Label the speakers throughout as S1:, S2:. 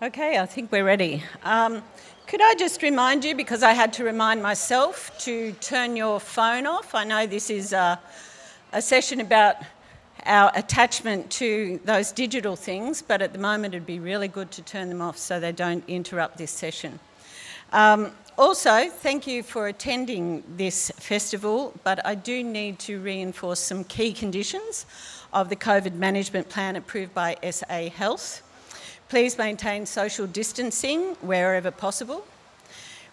S1: Okay, I think we're ready. Um, could I just remind you, because I had to remind myself, to turn your phone off? I know this is a, a session about our attachment to those digital things, but at the moment it'd be really good to turn them off so they don't interrupt this session. Um, also, thank you for attending this festival, but I do need to reinforce some key conditions of the COVID management plan approved by SA Health. Please maintain social distancing wherever possible.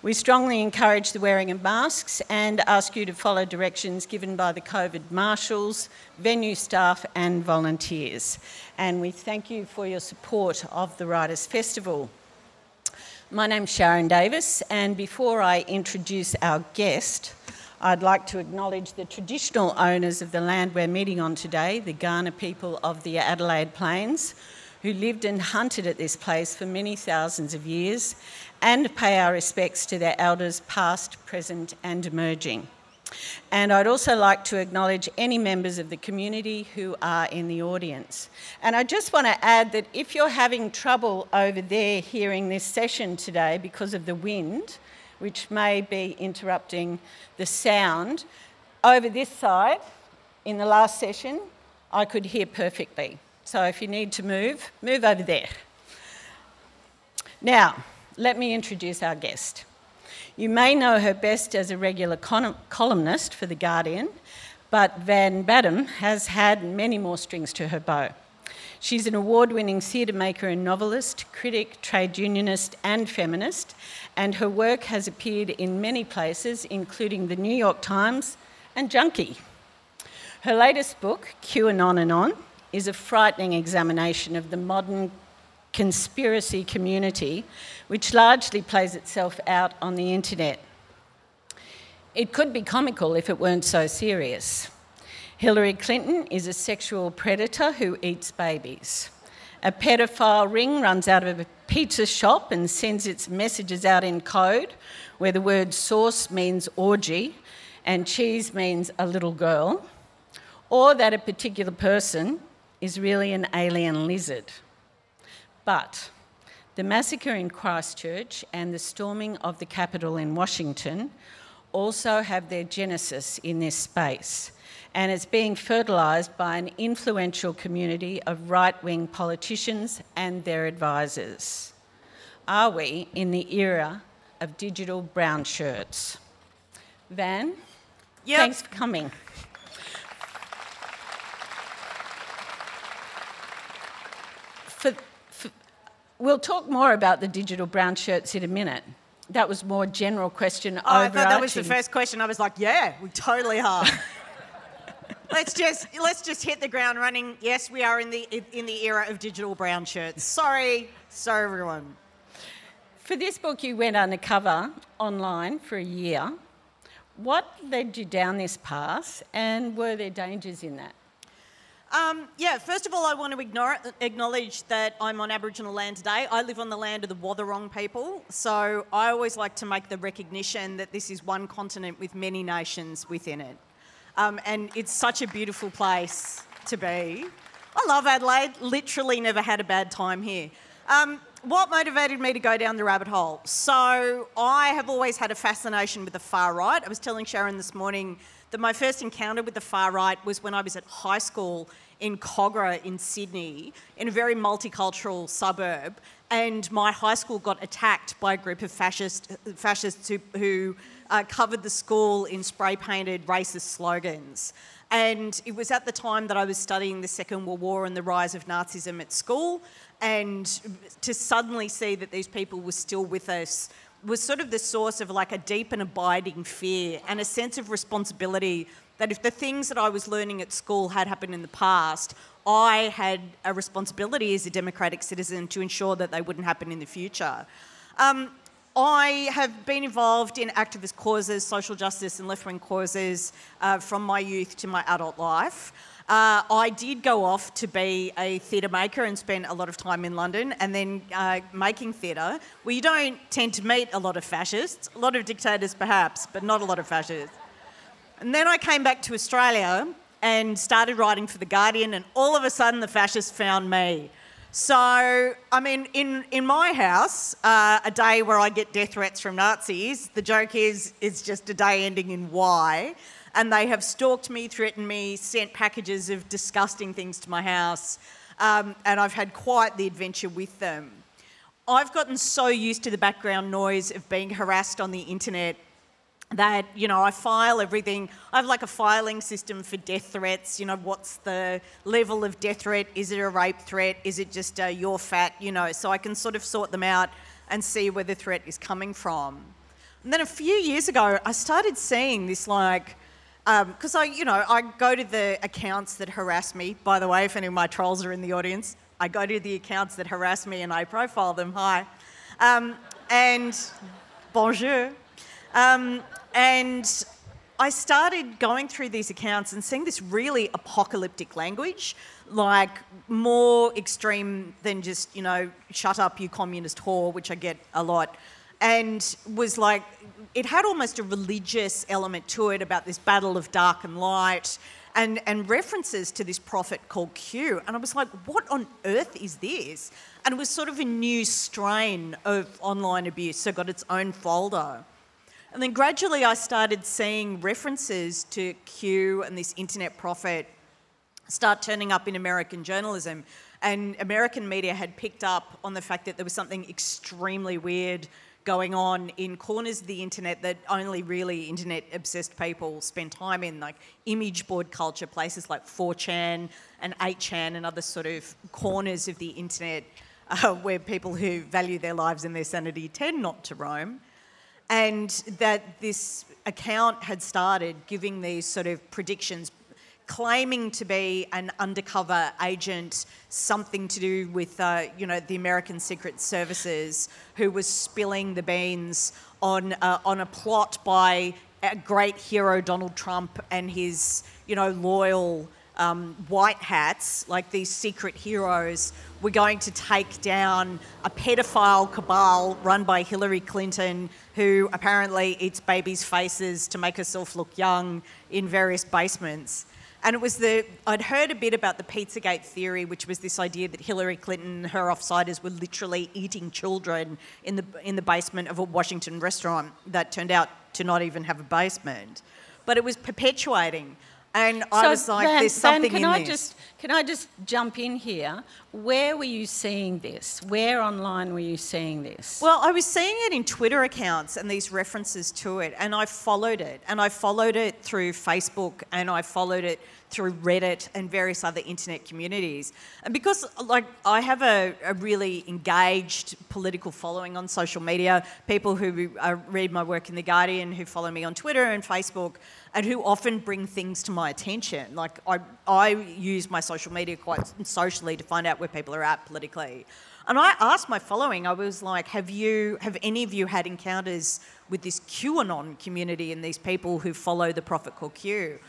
S1: We strongly encourage the wearing of masks and ask you to follow directions given by the COVID marshals, venue staff, and volunteers. And we thank you for your support of the Writers' Festival. My name's Sharon Davis, and before I introduce our guest, I'd like to acknowledge the traditional owners of the land we're meeting on today, the Kaurna people of the Adelaide Plains, who lived and hunted at this place for many thousands of years, and pay our respects to their elders, past, present, and emerging. And I'd also like to acknowledge any members of the community who are in the audience. And I just want to add that if you're having trouble over there hearing this session today because of the wind, which may be interrupting the sound, over this side, in the last session, I could hear perfectly. So if you need to move, move over there. Now, let me introduce our guest. You may know her best as a regular columnist for The Guardian, but Van Badham has had many more strings to her bow. She's an award winning theatre maker and novelist, critic, trade unionist, and feminist, and her work has appeared in many places, including the New York Times and Junkee. Her latest book, QAnon and On, is a frightening examination of the modern conspiracy community, which largely plays itself out on the internet. It could be comical if it weren't so serious. Hillary Clinton is a sexual predator who eats babies. A pedophile ring runs out of a pizza shop and sends its messages out in code, where the word sauce means orgy and cheese means a little girl, or that a particular person is really an alien lizard. But the massacre in Christchurch and the storming of the Capitol in Washington also have their genesis in this space, and it's being fertilised by an influential community of right wing politicians and their advisors. Are we in the era of digital brown shirts? Van, yep. thanks for coming. For We'll talk more about the digital brown shirts in a minute. That was more general question. Oh, I
S2: thought that was the first question. I was like, yeah, we totally are. let's just let's just hit the ground running. Yes, we are in the in the era of digital brown shirts. Sorry, sorry everyone.
S1: For this book, you went undercover online for a year. What led you down this path, and were there dangers in that?
S2: Um, yeah, first of all, I want to ignore, acknowledge that I'm on Aboriginal land today. I live on the land of the Wathaurong people, so I always like to make the recognition that this is one continent with many nations within it. Um, and it's such a beautiful place to be. I love Adelaide, literally never had a bad time here. Um, what motivated me to go down the rabbit hole? So, I have always had a fascination with the far right. I was telling Sharon this morning that my first encounter with the far right was when I was at high school in Kogarah in Sydney, in a very multicultural suburb, and my high school got attacked by a group of fascist, fascists who, who uh, covered the school in spray painted racist slogans. And it was at the time that I was studying the Second World War and the rise of Nazism at school, and to suddenly see that these people were still with us was sort of the source of like a deep and abiding fear and a sense of responsibility that if the things that I was learning at school had happened in the past, I had a responsibility as a democratic citizen to ensure that they wouldn't happen in the future. Um, I have been involved in activist causes, social justice, and left wing causes uh, from my youth to my adult life. Uh, I did go off to be a theatre maker and spent a lot of time in London and then uh, making theatre, where you don't tend to meet a lot of fascists, a lot of dictators perhaps, but not a lot of fascists. And then I came back to Australia and started writing for The Guardian, and all of a sudden the fascists found me. So, I mean, in, in my house, uh, a day where I get death threats from Nazis, the joke is it's just a day ending in Y. And they have stalked me, threatened me, sent packages of disgusting things to my house. Um, and I've had quite the adventure with them. I've gotten so used to the background noise of being harassed on the internet that you know I file everything. I have like a filing system for death threats. You know, what's the level of death threat? Is it a rape threat? Is it just a you're fat? You know, so I can sort of sort them out and see where the threat is coming from. And then a few years ago, I started seeing this like. Because um, I, you know, I go to the accounts that harass me. By the way, if any of my trolls are in the audience, I go to the accounts that harass me and I profile them. Hi, um, and bonjour. Um, and I started going through these accounts and seeing this really apocalyptic language, like more extreme than just, you know, shut up, you communist whore, which I get a lot. And was like, it had almost a religious element to it about this battle of dark and light and, and references to this prophet called Q. And I was like, what on earth is this? And it was sort of a new strain of online abuse, so got its own folder. And then gradually I started seeing references to Q and this internet prophet start turning up in American journalism. And American media had picked up on the fact that there was something extremely weird going on in corners of the internet that only really internet obsessed people spend time in, like image board culture, places like 4chan and 8chan and other sort of corners of the internet uh, where people who value their lives and their sanity tend not to roam. And that this account had started giving these sort of predictions claiming to be an undercover agent, something to do with, uh, you know, the American Secret Services, who was spilling the beans on uh, on a plot by a great hero Donald Trump and his, you know, loyal um, white hats, like these secret heroes, were going to take down a pedophile cabal run by Hillary Clinton, who apparently eats babies' faces to make herself look young in various basements. And it was the, I'd heard a bit about the Pizzagate theory, which was this idea that Hillary Clinton and her offsiders were literally eating children in the, in the basement of a Washington restaurant that turned out to not even have a basement. But it was perpetuating. And so I was like, Van, there's something
S1: Van, can
S2: in
S1: I
S2: this.
S1: Just, can I just jump in here? Where were you seeing this? Where online were you seeing this?
S2: Well, I was seeing it in Twitter accounts and these references to it, and I followed it. And I followed it through Facebook, and I followed it through Reddit and various other internet communities. And because, like, I have a, a really engaged political following on social media, people who uh, read my work in The Guardian, who follow me on Twitter and Facebook, and who often bring things to my attention. Like, I, I use my social media quite socially to find out where people are at politically. And I asked my following, I was like, have you, have any of you had encounters with this QAnon community and these people who follow the prophet called Q?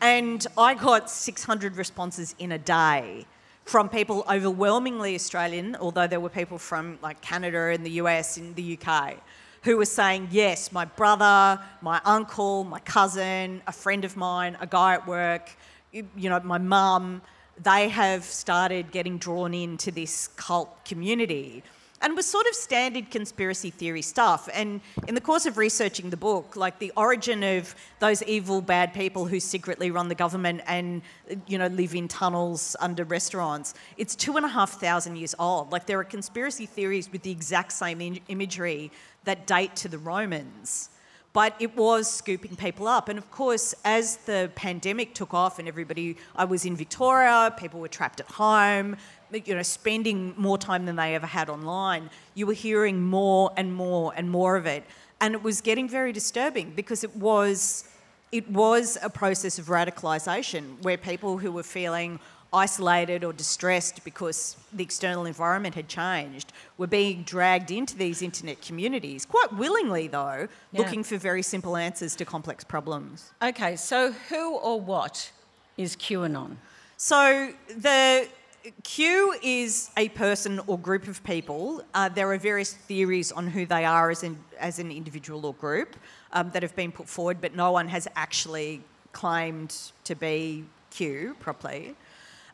S2: And I got 600 responses in a day from people overwhelmingly Australian, although there were people from like Canada and the US and the UK who were saying, yes, my brother, my uncle, my cousin, a friend of mine, a guy at work, you, know, my mum, they have started getting drawn into this cult community and was sort of standard conspiracy theory stuff. And in the course of researching the book, like the origin of those evil, bad people who secretly run the government and, you know, live in tunnels under restaurants, it's two and a half thousand years old. Like there are conspiracy theories with the exact same in- imagery that date to the Romans but it was scooping people up. And of course, as the pandemic took off and everybody, I was in Victoria, people were trapped at home, you know, spending more time than they ever had online, you were hearing more and more and more of it. And it was getting very disturbing because it was, it was a process of radicalisation where people who were feeling isolated or distressed because the external environment had changed were being dragged into these internet communities, quite willingly though, yeah. looking for very simple answers to complex problems.
S1: Okay, so who or what is QAnon?
S2: So the Q is a person or group of people. Uh, there are various theories on who they are as, in, as an individual or group um, that have been put forward, but no one has actually claimed to be Q properly.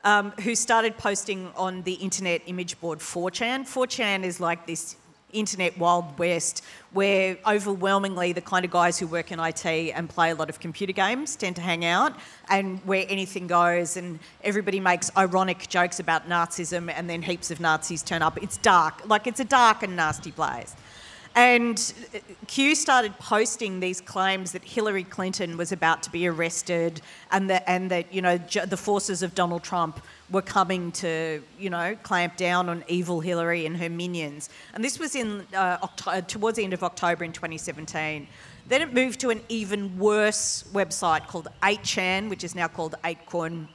S2: Um, who started posting on the internet image board 4chan. 4chan is like this internet wild west where overwhelmingly the kind of guys who work in IT and play a lot of computer games tend to hang out and where anything goes and everybody makes ironic jokes about Nazism and then heaps of Nazis turn up. It's dark, like it's a dark and nasty place. And Q started posting these claims that Hillary Clinton was about to be arrested and that, and that you know, the forces of Donald Trump were coming to, you know, clamp down on evil Hillary and her minions. And this was in uh, October, towards the end of October in 2017. Then it moved to an even worse website called 8chan, which is now called 8kun,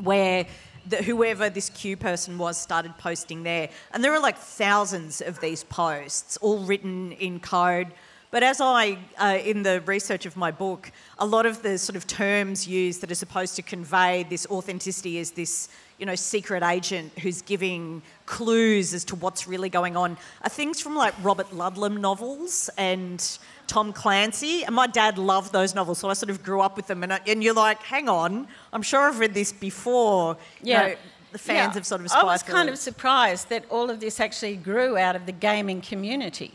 S2: where the, whoever this Q person was started posting there. And there are like thousands of these posts, all written in code. But as I, uh, in the research of my book, a lot of the sort of terms used that are supposed to convey this authenticity is this, you know, secret agent who's giving clues as to what's really going on are things from like Robert Ludlum novels and Tom Clancy. And my dad loved those novels, so I sort of grew up with them. And, I, and you're like, hang on, I'm sure I've read this before. Yeah. You know, the fans
S1: yeah.
S2: of sort of
S1: I was kind of surprised that all of this actually grew out of the gaming community.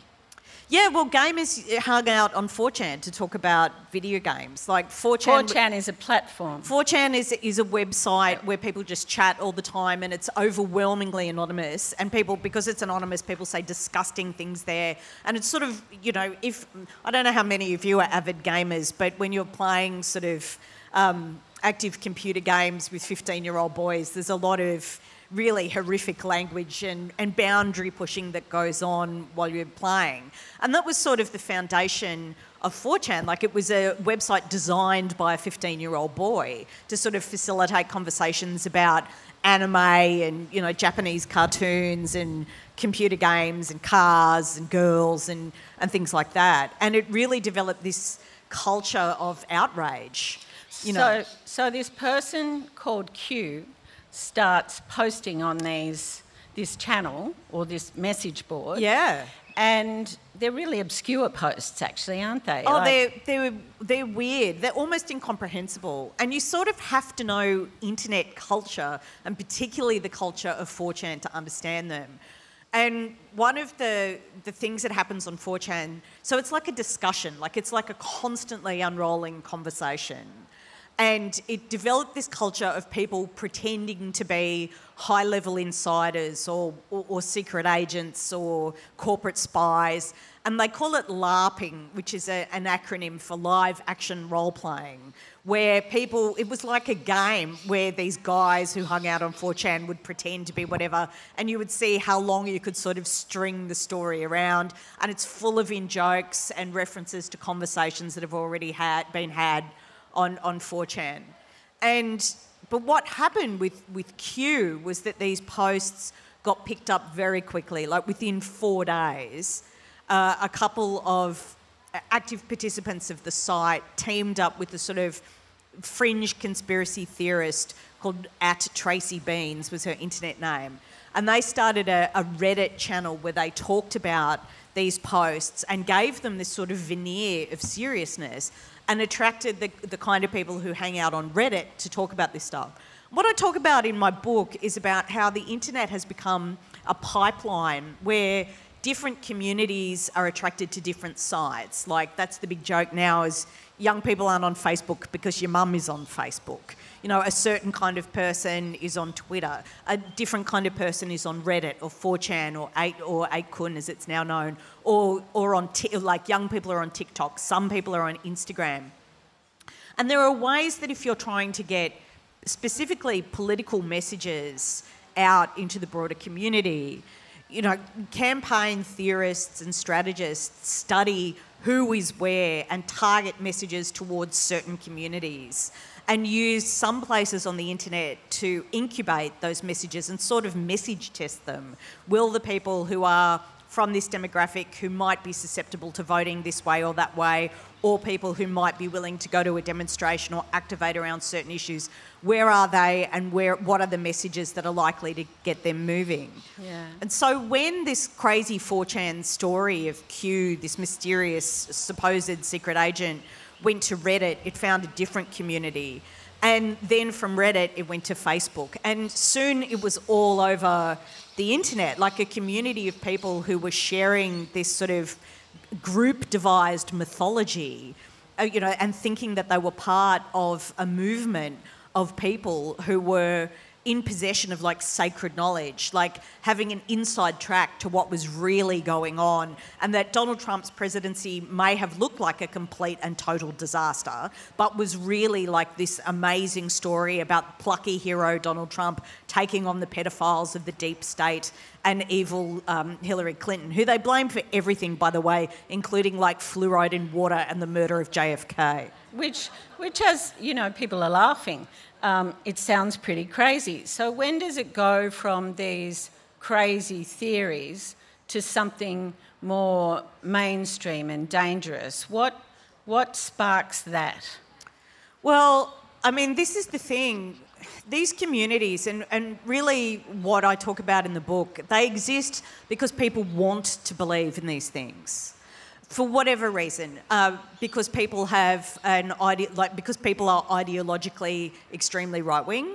S2: Yeah, well, gamers hung out on 4chan to talk about video games. Like 4chan.
S1: 4chan is a platform.
S2: 4chan is, is a website where people just chat all the time and it's overwhelmingly anonymous. And people, because it's anonymous, people say disgusting things there. And it's sort of, you know, if, I don't know how many of you are avid gamers, but when you're playing sort of um, active computer games with 15 year old boys, there's a lot of really horrific language and, and boundary pushing that goes on while you're playing. And that was sort of the foundation of 4chan. Like it was a website designed by a 15 year old boy to sort of facilitate conversations about anime and you know Japanese cartoons and computer games and cars and girls and, and things like that. And it really developed this culture of outrage. You know.
S1: So, so this person called Q starts posting on these this channel or this message board.
S2: Yeah.
S1: And they're really obscure posts, actually, aren't they?
S2: Oh, like, they're, they're, they're weird. They're almost incomprehensible. And you sort of have to know internet culture, and particularly the culture of 4chan, to understand them. And one of the, the things that happens on 4chan, so it's like a discussion, like it's like a constantly unrolling conversation. And it developed this culture of people pretending to be high level insiders or, or, or, secret agents or corporate spies. And they call it LARPing, which is a, an acronym for live action role playing, where people, it was like a game where these guys who hung out on 4chan would pretend to be whatever, and you would see how long you could sort of string the story around. And it's full of in jokes and references to conversations that have already had, been had on, on 4chan. And, but what happened with, with Q was that these posts got picked up very quickly, like within four days. Uh, a couple of active participants of the site teamed up with a sort of fringe conspiracy theorist called at TracyBeanz was her internet name. And they started a, a Reddit channel where they talked about these posts and gave them this sort of veneer of seriousness and attracted the, the kind of people who hang out on Reddit to talk about this stuff. What I talk about in my book is about how the internet has become a pipeline where different communities are attracted to different sites. Like that's the big joke now is young people aren't on Facebook because your mum is on Facebook. You know, a certain kind of person is on Twitter. A different kind of person is on Reddit or 4chan or 8 or 8kun as it's now known. Or, or on, t- like young people are on TikTok. Some people are on Instagram. And there are ways that if you're trying to get specifically political messages out into the broader community, you know, campaign theorists and strategists study who is where and target messages towards certain communities and use some places on the internet to incubate those messages and sort of message test them. Will the people who are from this demographic who might be susceptible to voting this way or that way, or people who might be willing to go to a demonstration or activate around certain issues, where are they and where what are the messages that are likely to get them moving?
S1: Yeah.
S2: And so when this crazy 4chan story of Q, this mysterious supposed secret agent, went to Reddit, it found a different community. And then from Reddit, it went to Facebook. And soon it was all over the internet, like a community of people who were sharing this sort of group devised mythology, uh, you know, and thinking that they were part of a movement of people who were in possession of like sacred knowledge, like having an inside track to what was really going on, and that Donald Trump's presidency may have looked like a complete and total disaster, but was really like this amazing story about plucky hero Donald Trump taking on the pedophiles of the deep state and evil um, Hillary Clinton, who they blame for everything, by the way, including like fluoride in water and the murder of JFK.
S1: Which, which has, you know, people are laughing um, it sounds pretty crazy. So, when does it go from these crazy theories to something more mainstream and dangerous? What, what sparks that?
S2: Well, I mean, this is the thing. These communities, and, and really what I talk about in the book, they exist because people want to believe in these things for whatever reason, uh, because people have an idea, like because people are ideologically extremely right wing,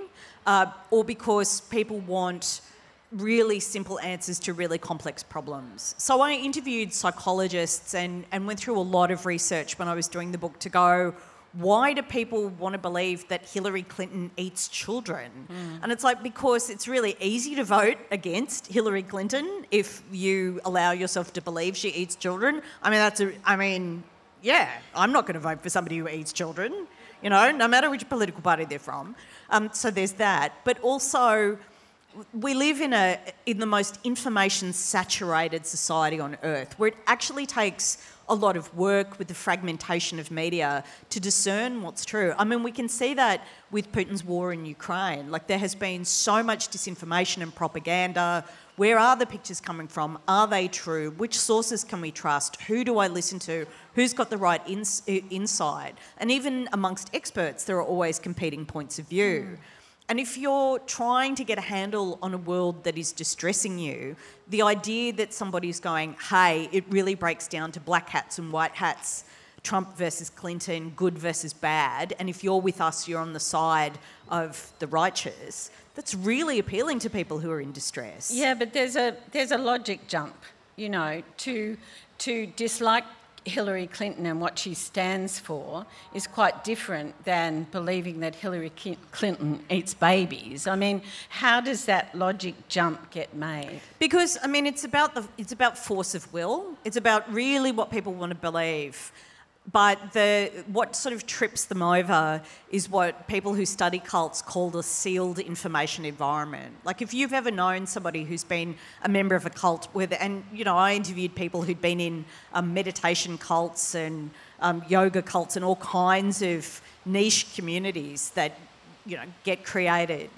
S2: uh, or because people want really simple answers to really complex problems. So I interviewed psychologists and, and went through a lot of research when I was doing the book to go, why do people want to believe that Hillary Clinton eats children? Mm. And it's like because it's really easy to vote against Hillary Clinton if you allow yourself to believe she eats children. I mean, that's a, I mean, yeah, I'm not going to vote for somebody who eats children, you know, no matter which political party they're from. Um, so there's that. But also, we live in a in the most information saturated society on earth where it actually takes a lot of work with the fragmentation of media to discern what's true. I mean, we can see that with Putin's war in Ukraine. Like, there has been so much disinformation and propaganda. Where are the pictures coming from? Are they true? Which sources can we trust? Who do I listen to? Who's got the right ins- insight? And even amongst experts, there are always competing points of view. Mm. And if you're trying to get a handle on a world that is distressing you, the idea that somebody's going, hey, it really breaks down to black hats and white hats, Trump versus Clinton, good versus bad, and if you're with us, you're on the side of the righteous, that's really appealing to people who are in distress.
S1: Yeah, but there's a there's a logic jump, you know, to to dislike Hillary Clinton and what she stands for is quite different than believing that Hillary Clinton eats babies. I mean, how does that logic jump get made?
S2: Because I mean, it's about the it's about force of will. It's about really what people want to believe. But the, what sort of trips them over is what people who study cults call the sealed information environment. Like if you've ever known somebody who's been a member of a cult, with, and you know, I interviewed people who'd been in um, meditation cults and um, yoga cults and all kinds of niche communities that you know get created.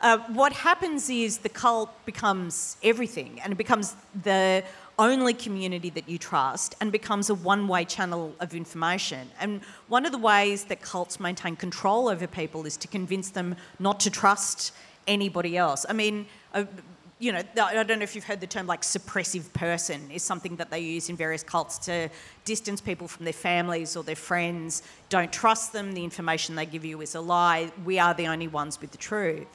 S2: Uh, what happens is the cult becomes everything, and it becomes the only community that you trust and becomes a one way channel of information. And one of the ways that cults maintain control over people is to convince them not to trust anybody else. I mean, uh, you know, I don't know if you've heard the term like suppressive person is something that they use in various cults to distance people from their families or their friends. Don't trust them, the information they give you is a lie. We are the only ones with the truth.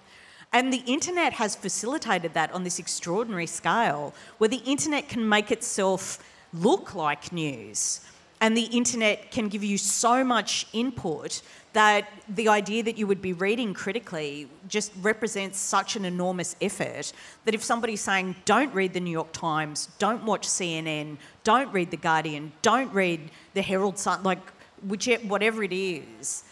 S2: And the internet has facilitated that on this extraordinary scale, where the internet can make itself look like news. And the internet can give you so much input that the idea that you would be reading critically just represents such an enormous effort that if somebody's saying, don't read the New York Times, don't watch CNN, don't read The Guardian, don't read the Herald Sun, like whichever, whatever it is,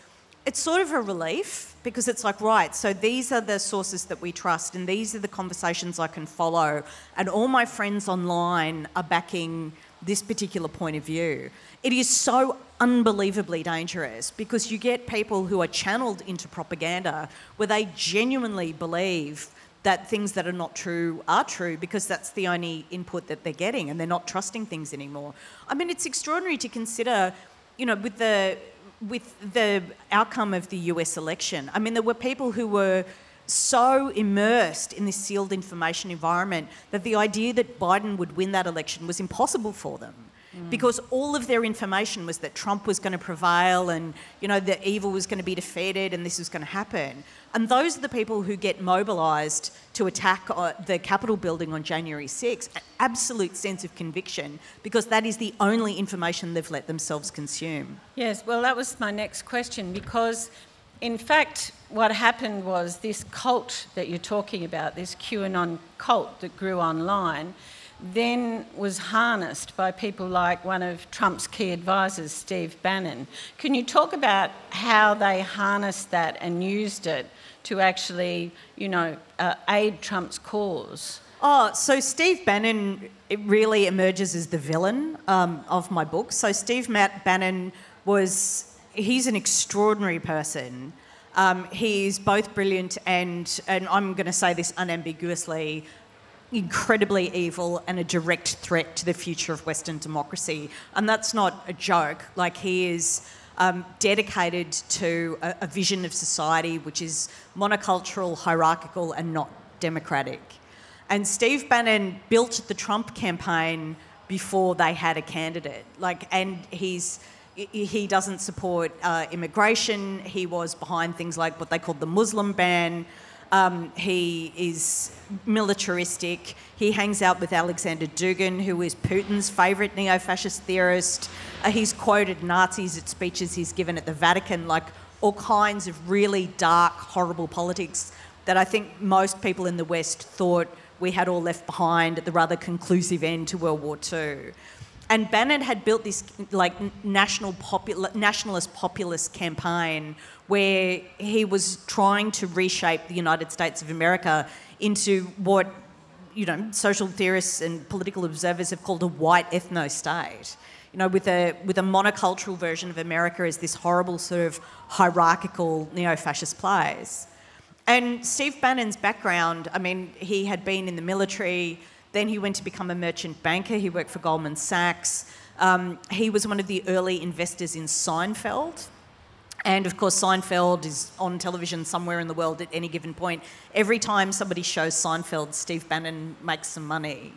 S2: it's sort of a relief because it's like, right, so these are the sources that we trust and these are the conversations I can follow, and all my friends online are backing this particular point of view. It is so unbelievably dangerous because you get people who are channeled into propaganda where they genuinely believe that things that are not true are true because that's the only input that they're getting and they're not trusting things anymore. I mean, it's extraordinary to consider, you know, with the with the outcome of the US election. I mean, there were people who were so immersed in this sealed information environment that the idea that Biden would win that election was impossible for them. Mm. because all of their information was that Trump was going to prevail and you know the evil was going to be defeated and this was going to happen. And those are the people who get mobilised to attack uh, the Capitol building on January 6. An absolute sense of conviction because that is the only information they've let themselves consume.
S1: Yes, well, that was my next question because, in fact, what happened was this cult that you're talking about, this QAnon cult that grew online, then was harnessed by people like one of Trump's key advisors, Steve Bannon. Can you talk about how they harnessed that and used it to actually, you know, uh, aid Trump's cause?
S2: Oh, so Steve Bannon really emerges as the villain um, of my book. So Steve Matt Bannon was he's an extraordinary person. Um, he's both brilliant and, and I'm going to say this unambiguously, incredibly evil and a direct threat to the future of Western democracy. And that's not a joke. Like, he is um, dedicated to a, a vision of society which is monocultural, hierarchical, and not democratic. And Steve Bannon built the Trump campaign before they had a candidate. Like, and he's he doesn't support uh, immigration. He was behind things like what they called the Muslim ban. Um, he is militaristic. He hangs out with Alexander Dugin, who is Putin's favourite neo fascist theorist. Uh, he's quoted Nazis at speeches he's given at the Vatican, like all kinds of really dark, horrible politics that I think most people in the West thought we had all left behind at the rather conclusive end to World War II. And Bannon had built this like national popul- nationalist populist campaign where he was trying to reshape the United States of America into what you know social theorists and political observers have called a white ethno state. You know, with a with a monocultural version of America as this horrible sort of hierarchical neo-fascist place. And Steve Bannon's background, I mean, he had been in the military, then he went to become a merchant banker. He worked for Goldman Sachs. Um, he was one of the early investors in Seinfeld. And of course, Seinfeld is on television somewhere in the world at any given point. Every time somebody shows Seinfeld, Steve Bannon makes some money.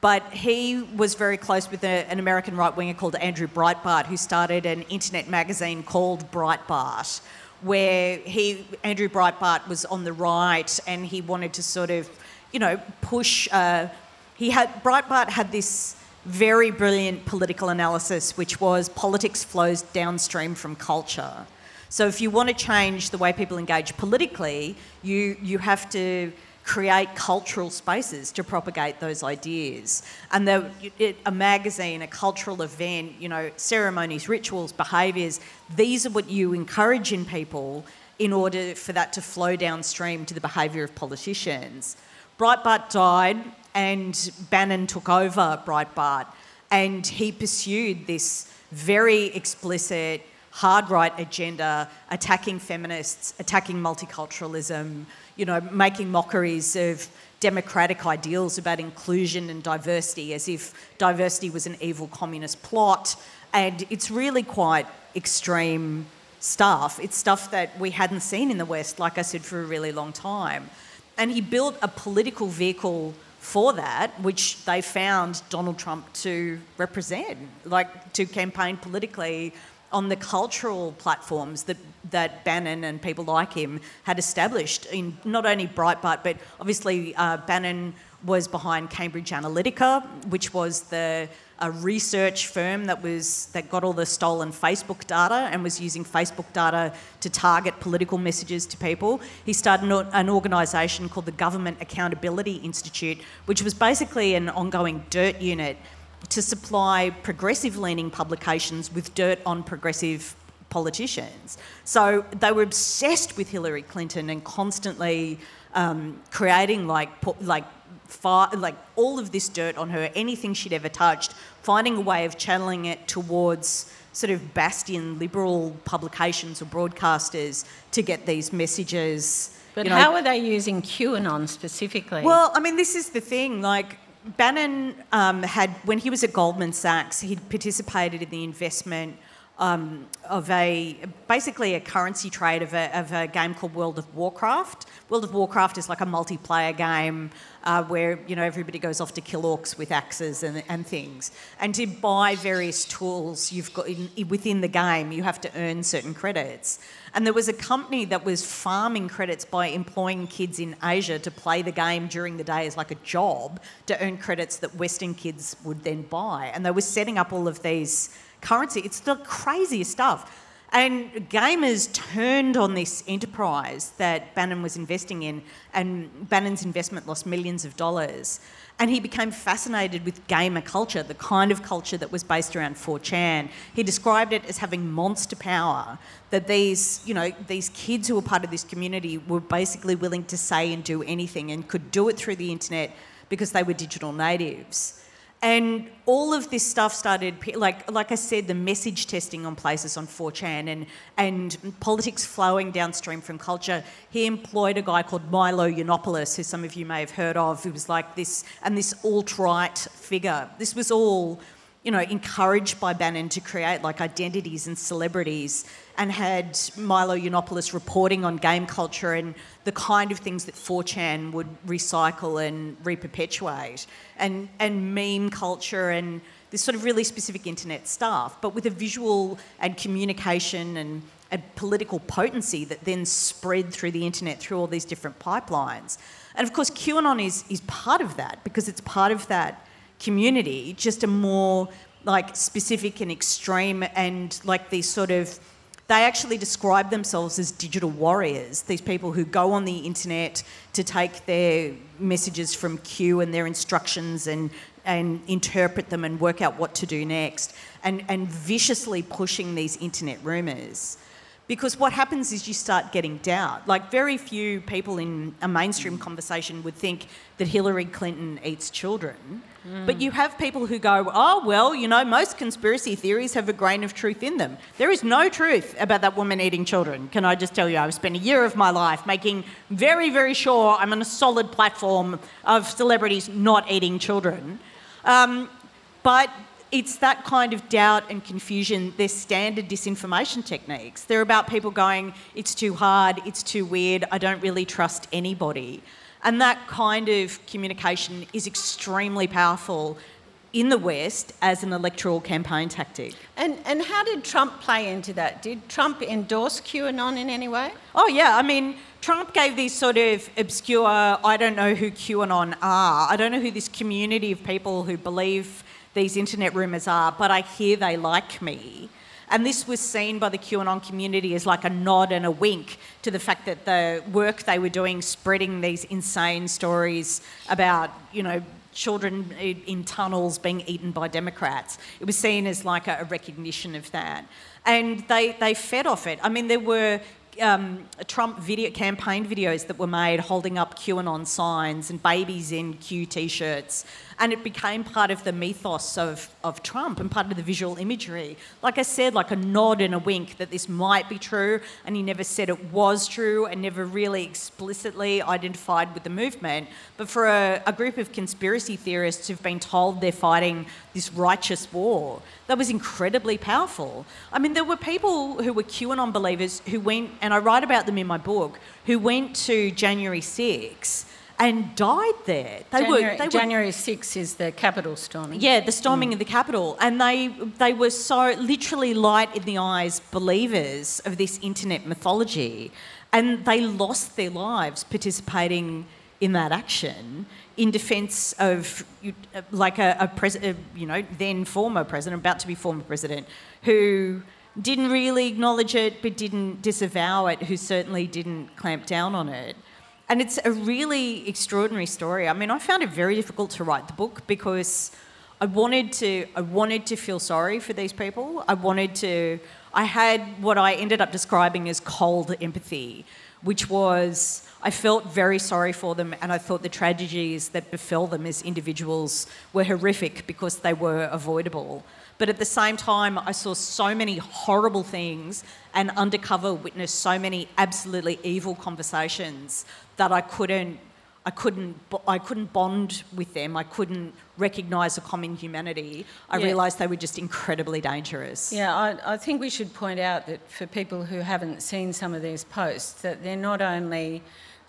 S2: But he was very close with a, an American right winger called Andrew Breitbart, who started an internet magazine called Breitbart, where he, Andrew Breitbart, was on the right and he wanted to sort of, you know, push. Uh, he had Breitbart had this very brilliant political analysis, which was politics flows downstream from culture. So if you want to change the way people engage politically, you, you have to create cultural spaces to propagate those ideas. And the, it, a magazine, a cultural event, you know, ceremonies, rituals, behaviours, these are what you encourage in people in order for that to flow downstream to the behaviour of politicians. Breitbart died and Bannon took over Breitbart and he pursued this very explicit hard right agenda, attacking feminists, attacking multiculturalism, you know, making mockeries of democratic ideals about inclusion and diversity as if diversity was an evil communist plot. And it's really quite extreme stuff. It's stuff that we hadn't seen in the West, like I said, for a really long time. And he built a political vehicle for that, which they found Donald Trump to represent, like to campaign politically on the cultural platforms that, that Bannon and people like him had established in not only Breitbart, but obviously uh, Bannon was behind Cambridge Analytica, which was the a research firm that was that got all the stolen Facebook data and was using Facebook data to target political messages to people. He started an, an organisation called the Government Accountability Institute, which was basically an ongoing dirt unit to supply progressive leaning publications with dirt on progressive politicians. So they were obsessed with Hillary Clinton and constantly um, creating like like far, like all of this dirt on her, anything she'd ever touched, finding a way of channeling it towards sort of bastion liberal publications or broadcasters to get these messages.
S1: But you know, how are they using QAnon specifically?
S2: Well, I mean, this is the thing. Like, Bannon um, had, when he was at Goldman Sachs, he'd participated in the investment um, of a basically a currency trade of a, of a, game called World of Warcraft. World of Warcraft is like a multiplayer game uh, where you know everybody goes off to kill orcs with axes and, and things. And to buy various tools, you've got in, within the game, you have to earn certain credits. And there was a company that was farming credits by employing kids in Asia to play the game during the day as like a job to earn credits that Western kids would then buy. And they were setting up all of these currency. It's the craziest stuff. And gamers turned on this enterprise that Bannon was investing in, and Bannon's investment lost millions of dollars. And he became fascinated with gamer culture, the kind of culture that was based around 4chan. He described it as having monster power, that these, you know, these kids who were part of this community were basically willing to say and do anything and could do it through the internet because they were digital natives. And all of this stuff started, like, like I said, the message testing on places on 4chan and, and politics flowing downstream from culture. He employed a guy called Milo Yiannopoulos, who some of you may have heard of, who was like this, and this alt right figure. This was all you know, encouraged by Bannon to create like identities and celebrities and had Milo Yiannopoulos reporting on game culture and the kind of things that 4chan would recycle and reperpetuate and, and meme culture and this sort of really specific internet stuff, but with a visual and communication and, and political potency that then spread through the internet through all these different pipelines. And of course, QAnon is, is part of that because it's part of that community, just a more like specific and extreme and like these sort of they actually describe themselves as digital warriors, these people who go on the internet to take their messages from Q and their instructions and, and interpret them and work out what to do next, and, and viciously pushing these internet rumours. Because what happens is you start getting doubt. Like, very few people in a mainstream conversation would think that Hillary Clinton eats children. Mm. But you have people who go, oh, well, you know, most conspiracy theories have a grain of truth in them. There is no truth about that woman eating children. Can I just tell you, I've spent a year of my life making very, very sure I'm on a solid platform of celebrities not eating children. Um, but it's that kind of doubt and confusion. They're standard disinformation techniques. They're about people going, it's too hard, it's too weird, I don't really trust anybody. And that kind of communication is extremely powerful in the West as an electoral campaign tactic.
S1: And, and how did Trump play into that? Did Trump endorse QAnon in any way?
S2: Oh, yeah. I mean, Trump gave these sort of obscure, I don't know who QAnon are. I don't know who this community of people who believe these internet rumours are, but I hear they like me. And this was seen by the QAnon community as like a nod and a wink to the fact that the work they were doing, spreading these insane stories about, you know, children in tunnels being eaten by Democrats. It was seen as like a, recognition of that. And they, they fed off it. I mean, there were um, Trump video campaign videos that were made holding up QAnon signs and babies in Q t-shirts and it became part of the mythos of, of Trump and part of the visual imagery. Like I said, like a nod and a wink that this might be true, and he never said it was true and never really explicitly identified with the movement. But for a, a group of conspiracy theorists who've been told they're fighting this righteous war, that was incredibly powerful. I mean, there were people who were QAnon believers who went, and I write about them in my book, who went to January 6 and died there.
S1: They January, were they January were, 6 is the Capitol storming.
S2: Yeah, the storming mm. of the Capitol, and they they were so literally light in the eyes believers of this internet mythology, and they lost their lives participating in that action in defence of like a, a president, you know, then former president, about to be former president, who didn't really acknowledge it but didn't disavow it, who certainly didn't clamp down on it. And it's a really extraordinary story. I mean, I found it very difficult to write the book because I wanted to I wanted to feel sorry for these people. I wanted to I had what I ended up describing as cold empathy, which was I felt very sorry for them and I thought the tragedies that befell them as individuals were horrific because they were avoidable. But at the same time, I saw so many horrible things and undercover witnessed so many absolutely evil conversations that I couldn't I couldn't I couldn't bond with them. I couldn't recognise a common humanity. I yeah. realised they were just incredibly dangerous.
S1: Yeah, I, I, think we should point out that for people who haven't seen some of these posts, that they're not only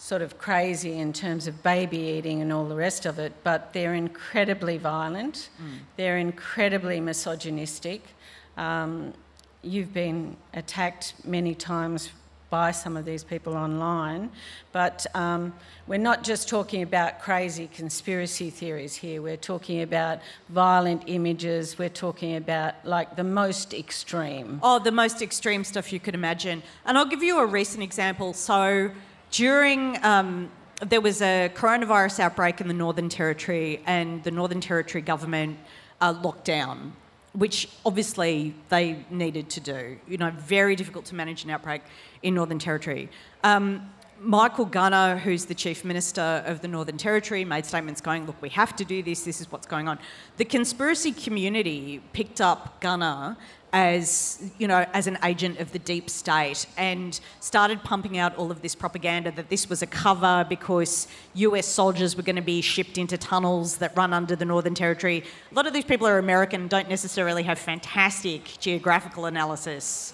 S1: sort of crazy in terms of baby eating and all the rest of it, but they're incredibly violent, mm. they're incredibly misogynistic. Um, you've been attacked many times by some of these people online, but um, we're not just talking about crazy conspiracy theories here. We're talking about violent images. We're talking about like the most extreme.
S2: Oh, the most extreme stuff you could imagine. And I'll give you a recent example. So during um, there was a coronavirus outbreak in the Northern Territory, and the Northern Territory government uh, locked down, which obviously they needed to do. You know, very difficult to manage an outbreak in Northern Territory. Um, Michael Gunner, who's the Chief Minister of the Northern Territory, made statements going, Look, we have to do this, this is what's going on. The conspiracy community picked up Gunner as you know as an agent of the deep state and started pumping out all of this propaganda that this was a cover because US soldiers were going to be shipped into tunnels that run under the Northern Territory. A lot of these people are American, don't necessarily have fantastic geographical analysis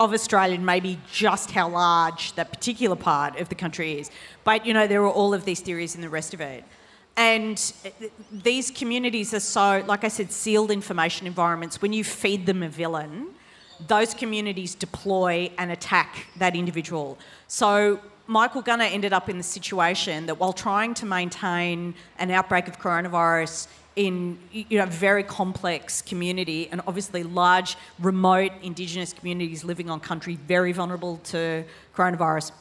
S2: of Australia and maybe just how large that particular part of the country is. But you know there are all of these theories in the rest of it. And uh, these communities are so, like I said, sealed information environments. When you feed them a villain, those communities deploy and attack that individual. So Michael Gunner ended up in the situation that while trying to maintain an outbreak of coronavirus in you know a very complex community and obviously large remote indigenous communities living on country very vulnerable to coronavirus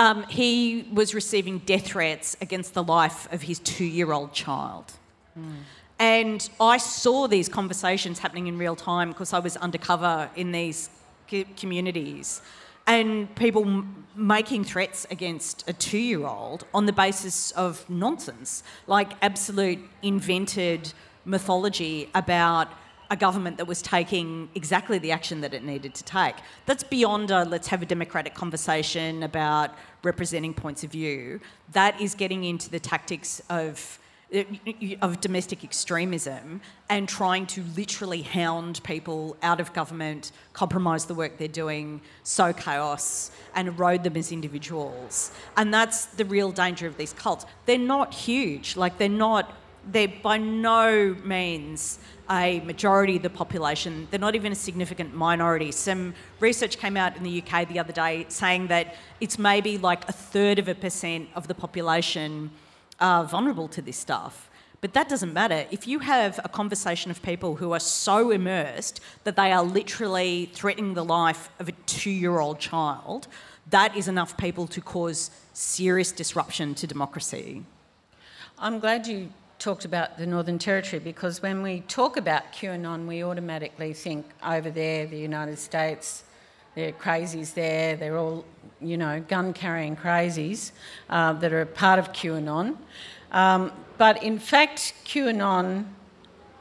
S2: um, he was receiving death threats against the life of his two year old child. Mm. And I saw these conversations happening in real time because I was undercover in these communities and people m- making threats against a two year old on the basis of nonsense, like absolute invented mythology about a government that was taking exactly the action that it needed to take. That's beyond a let's have a democratic conversation about representing points of view. That is getting into the tactics of of domestic extremism and trying to literally hound people out of government, compromise the work they're doing, sow chaos, and erode them as individuals. And that's the real danger of these cults. They're not huge, like, they're not, they're by no means a majority of the population. They're not even a significant minority. Some research came out in the UK the other day saying that it's maybe like a third of a percent of the population are vulnerable to this stuff. But that doesn't matter. If you have a conversation of people who are so immersed that they are literally threatening the life of a two year old child, that is enough people to cause serious disruption to democracy.
S1: I'm glad you talked about the Northern Territory because when we talk about QAnon, we automatically think over there, the United States, there are crazies there, they're all, you know, gun carrying crazies uh, that are a part of QAnon. Um, but in fact, QAnon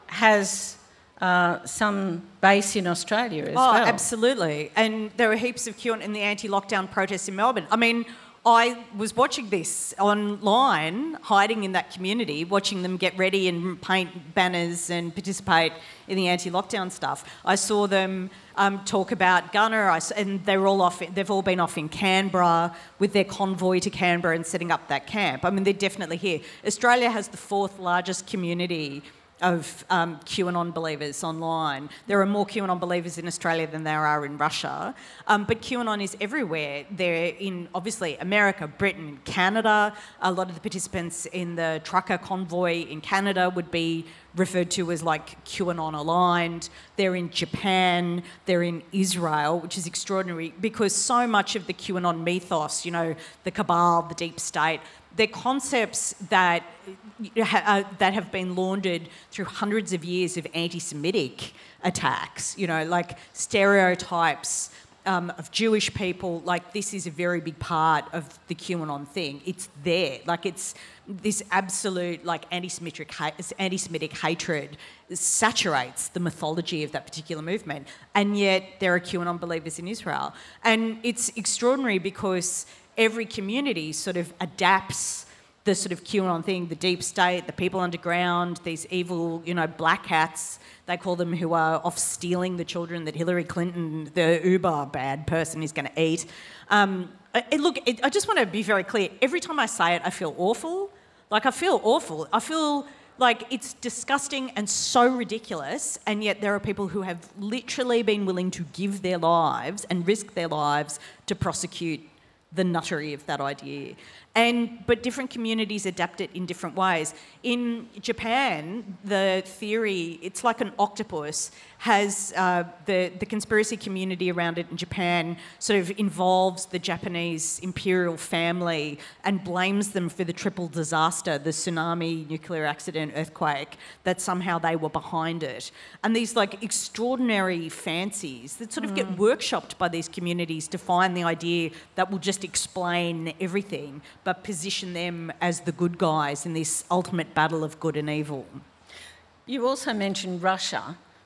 S1: has uh, some base in Australia as
S2: oh,
S1: well.
S2: Oh, absolutely. And there were heaps of QAnon in the anti lockdown protests in Melbourne. I mean, I was watching this online, hiding in that community, watching them get ready and paint banners and participate in the anti-lockdown stuff. I saw them um, talk about Gunner, I, and they're all off. They've all been off in Canberra with their convoy to Canberra and setting up that camp. I mean, they're definitely here. Australia has the fourth largest community of um, QAnon believers online. There are more QAnon believers in Australia than there are in Russia. Um, but QAnon is everywhere. They're in, obviously, America, Britain, Canada. A lot of the participants in the trucker convoy in Canada would be referred to as like QAnon aligned. They're in Japan, they're in Israel, which is extraordinary because so much of the QAnon mythos, you know, the cabal, the deep state, they're concepts that, uh, that have been laundered through hundreds of years of anti Semitic attacks, you know, like stereotypes. Um, of Jewish people, like this is a very big part of the QAnon thing. It's there, like it's this absolute like anti-Semitic, anti-Semitic hatred saturates the mythology of that particular movement, and yet there are QAnon believers in Israel, and it's extraordinary because every community sort of adapts the sort of QAnon thing, the deep state, the people underground, these evil, you know, black hats, they call them, who are off stealing the children that Hillary Clinton, the uber bad person, is going to eat. Um, it, look, it, I just want to be very clear. Every time I say it, I feel awful. Like, I feel awful. I feel like it's disgusting and so ridiculous, and yet there are people who have literally been willing to give their lives and risk their lives to prosecute the nuttery of that idea. And but different communities adapt it in different ways. In Japan, the theory it's like an octopus has uh, the the conspiracy community around it in Japan sort of involves the Japanese imperial family and blames them for the triple disaster, the tsunami, nuclear accident, earthquake, that somehow they were behind it. And these like extraordinary fancies that sort of mm. get workshopped by these communities to find the idea that will just explain everything but position them as the good guys in this ultimate battle of good and evil.
S1: You also mentioned Russia.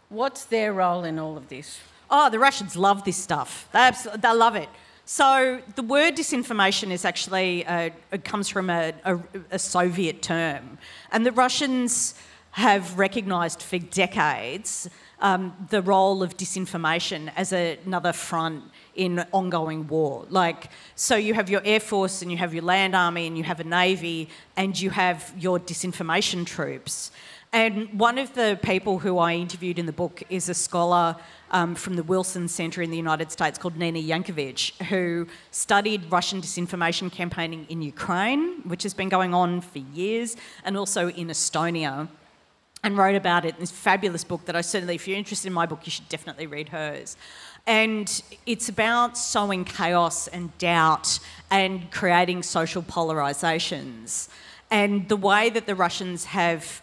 S1: What's their role in all of this?
S2: Oh, the Russians love this stuff. They, they love it. So the word disinformation is actually uh, it comes from a, a, a Soviet term, and the Russians have recognised for decades um, the role of disinformation as a, another front in ongoing war. Like, so you have your Air Force and you have your Land Army and you have a Navy and you have your disinformation troops. And one of the people who I interviewed in the book is a scholar um, from the Wilson Center in the United States called Nina Jankowicz, who studied Russian disinformation campaigning in Ukraine, which has been going on for years, and also in Estonia and wrote about it in this fabulous book that I certainly, if you're interested in my book, you should definitely read hers. And it's about sowing chaos and doubt and creating social polarizations. And the way that the Russians have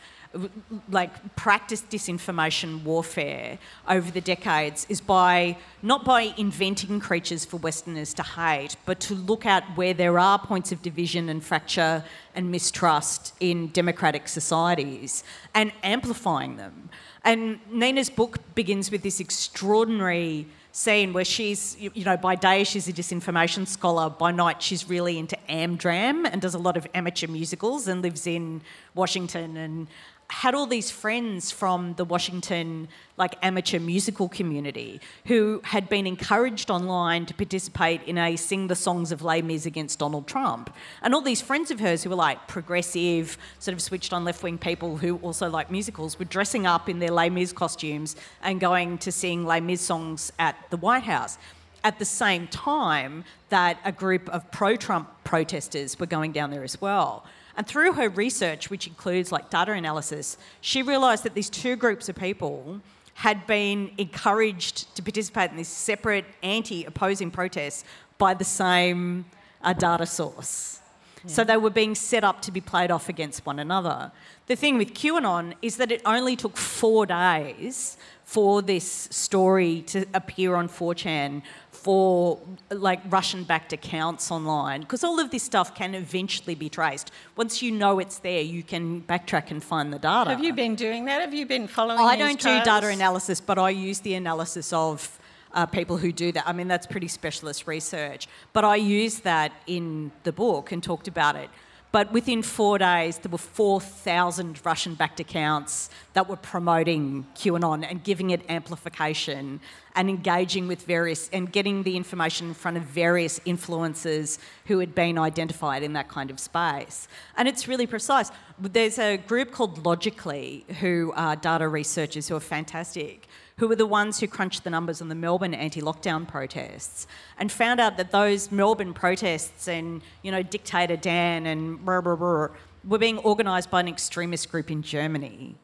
S2: like practiced disinformation warfare over the decades is by not by inventing creatures for Westerners to hate, but to look at where there are points of division and fracture and mistrust in democratic societies and amplifying them. And Nina's book begins with this extraordinary scene where she's, you know, by day she's a disinformation scholar, by night she's really into Amdram and does a lot of amateur musicals and lives in Washington and had all these friends from the Washington like amateur musical community who had been encouraged online to participate in a sing the songs of Les Mis against Donald Trump. And all these friends of hers who were like progressive, sort of switched on left wing people who also like musicals were dressing up in their Les Mis costumes and going to sing Les Mis songs at the White House at the same time that a group of pro Trump protesters were going down there as well. And through her research, which includes like data analysis, she realised that these two groups of people had been encouraged to participate in this separate anti opposing protests by the same uh, data source. Yeah. So they were being set up to be played off against one another. The thing with QAnon is that it only took four days for this story to appear on 4chan for like Russian backed accounts online because all of this stuff can eventually be traced. Once you know it's there, you can backtrack and find the data.
S1: Have you been doing that? Have you been following
S2: I don't do data analysis, but I use the analysis of uh, people who do that. I mean, that's pretty specialist research. But I use that in the book and talked about it. But within four days, there were 4,000 Russian backed accounts that were promoting QAnon and giving it amplification and engaging with various and getting the information in front of various influencers who had been identified in that kind of space. And it's really precise. There's a group called Logically who are data researchers who are fantastic who were the ones who crunched the numbers on the Melbourne anti-lockdown protests and found out that those Melbourne protests and, you know, dictator Dan and blah, blah, blah, were being organised by an extremist group in Germany.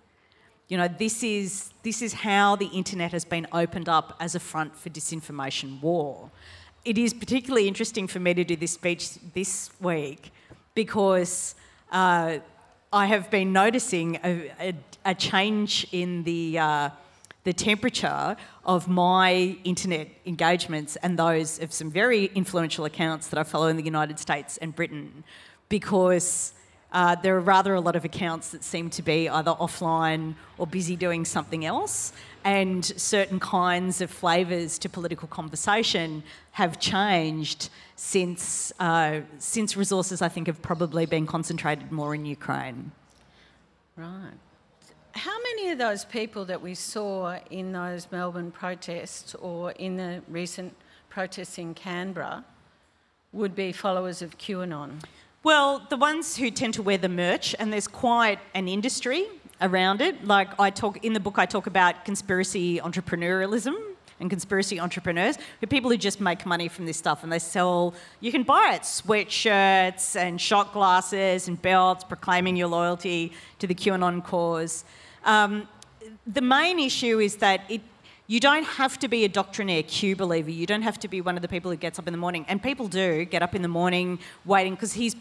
S2: You know, this is, this is how the internet has been opened up as a front for disinformation war. It is particularly interesting for me to do this speech this week because uh, I have been noticing a, a, a change in the uh, the temperature of my internet engagements and those of some very influential accounts that I follow in the United States and Britain because uh, there are rather a lot of accounts that seem to be either offline or busy doing something else, and certain kinds of flavours to political conversation have changed since uh, since resources I think have probably been concentrated more in Ukraine.
S1: Right. How many of those people that we saw in those Melbourne protests or in the recent protests in Canberra would be followers of QAnon?
S2: Well, the ones who tend to wear the merch, and there's quite an industry around it. Like I talk in the book, I talk about conspiracy entrepreneurialism and conspiracy entrepreneurs, who people who just make money from this stuff and they sell. You can buy it sweatshirts and shot glasses and belts proclaiming your loyalty to the QAnon cause. Um, the main issue is that it you don't have to be a doctrinaire Q believer. You don't have to be one of the people who gets up in the morning. And people do get up in the morning waiting because he's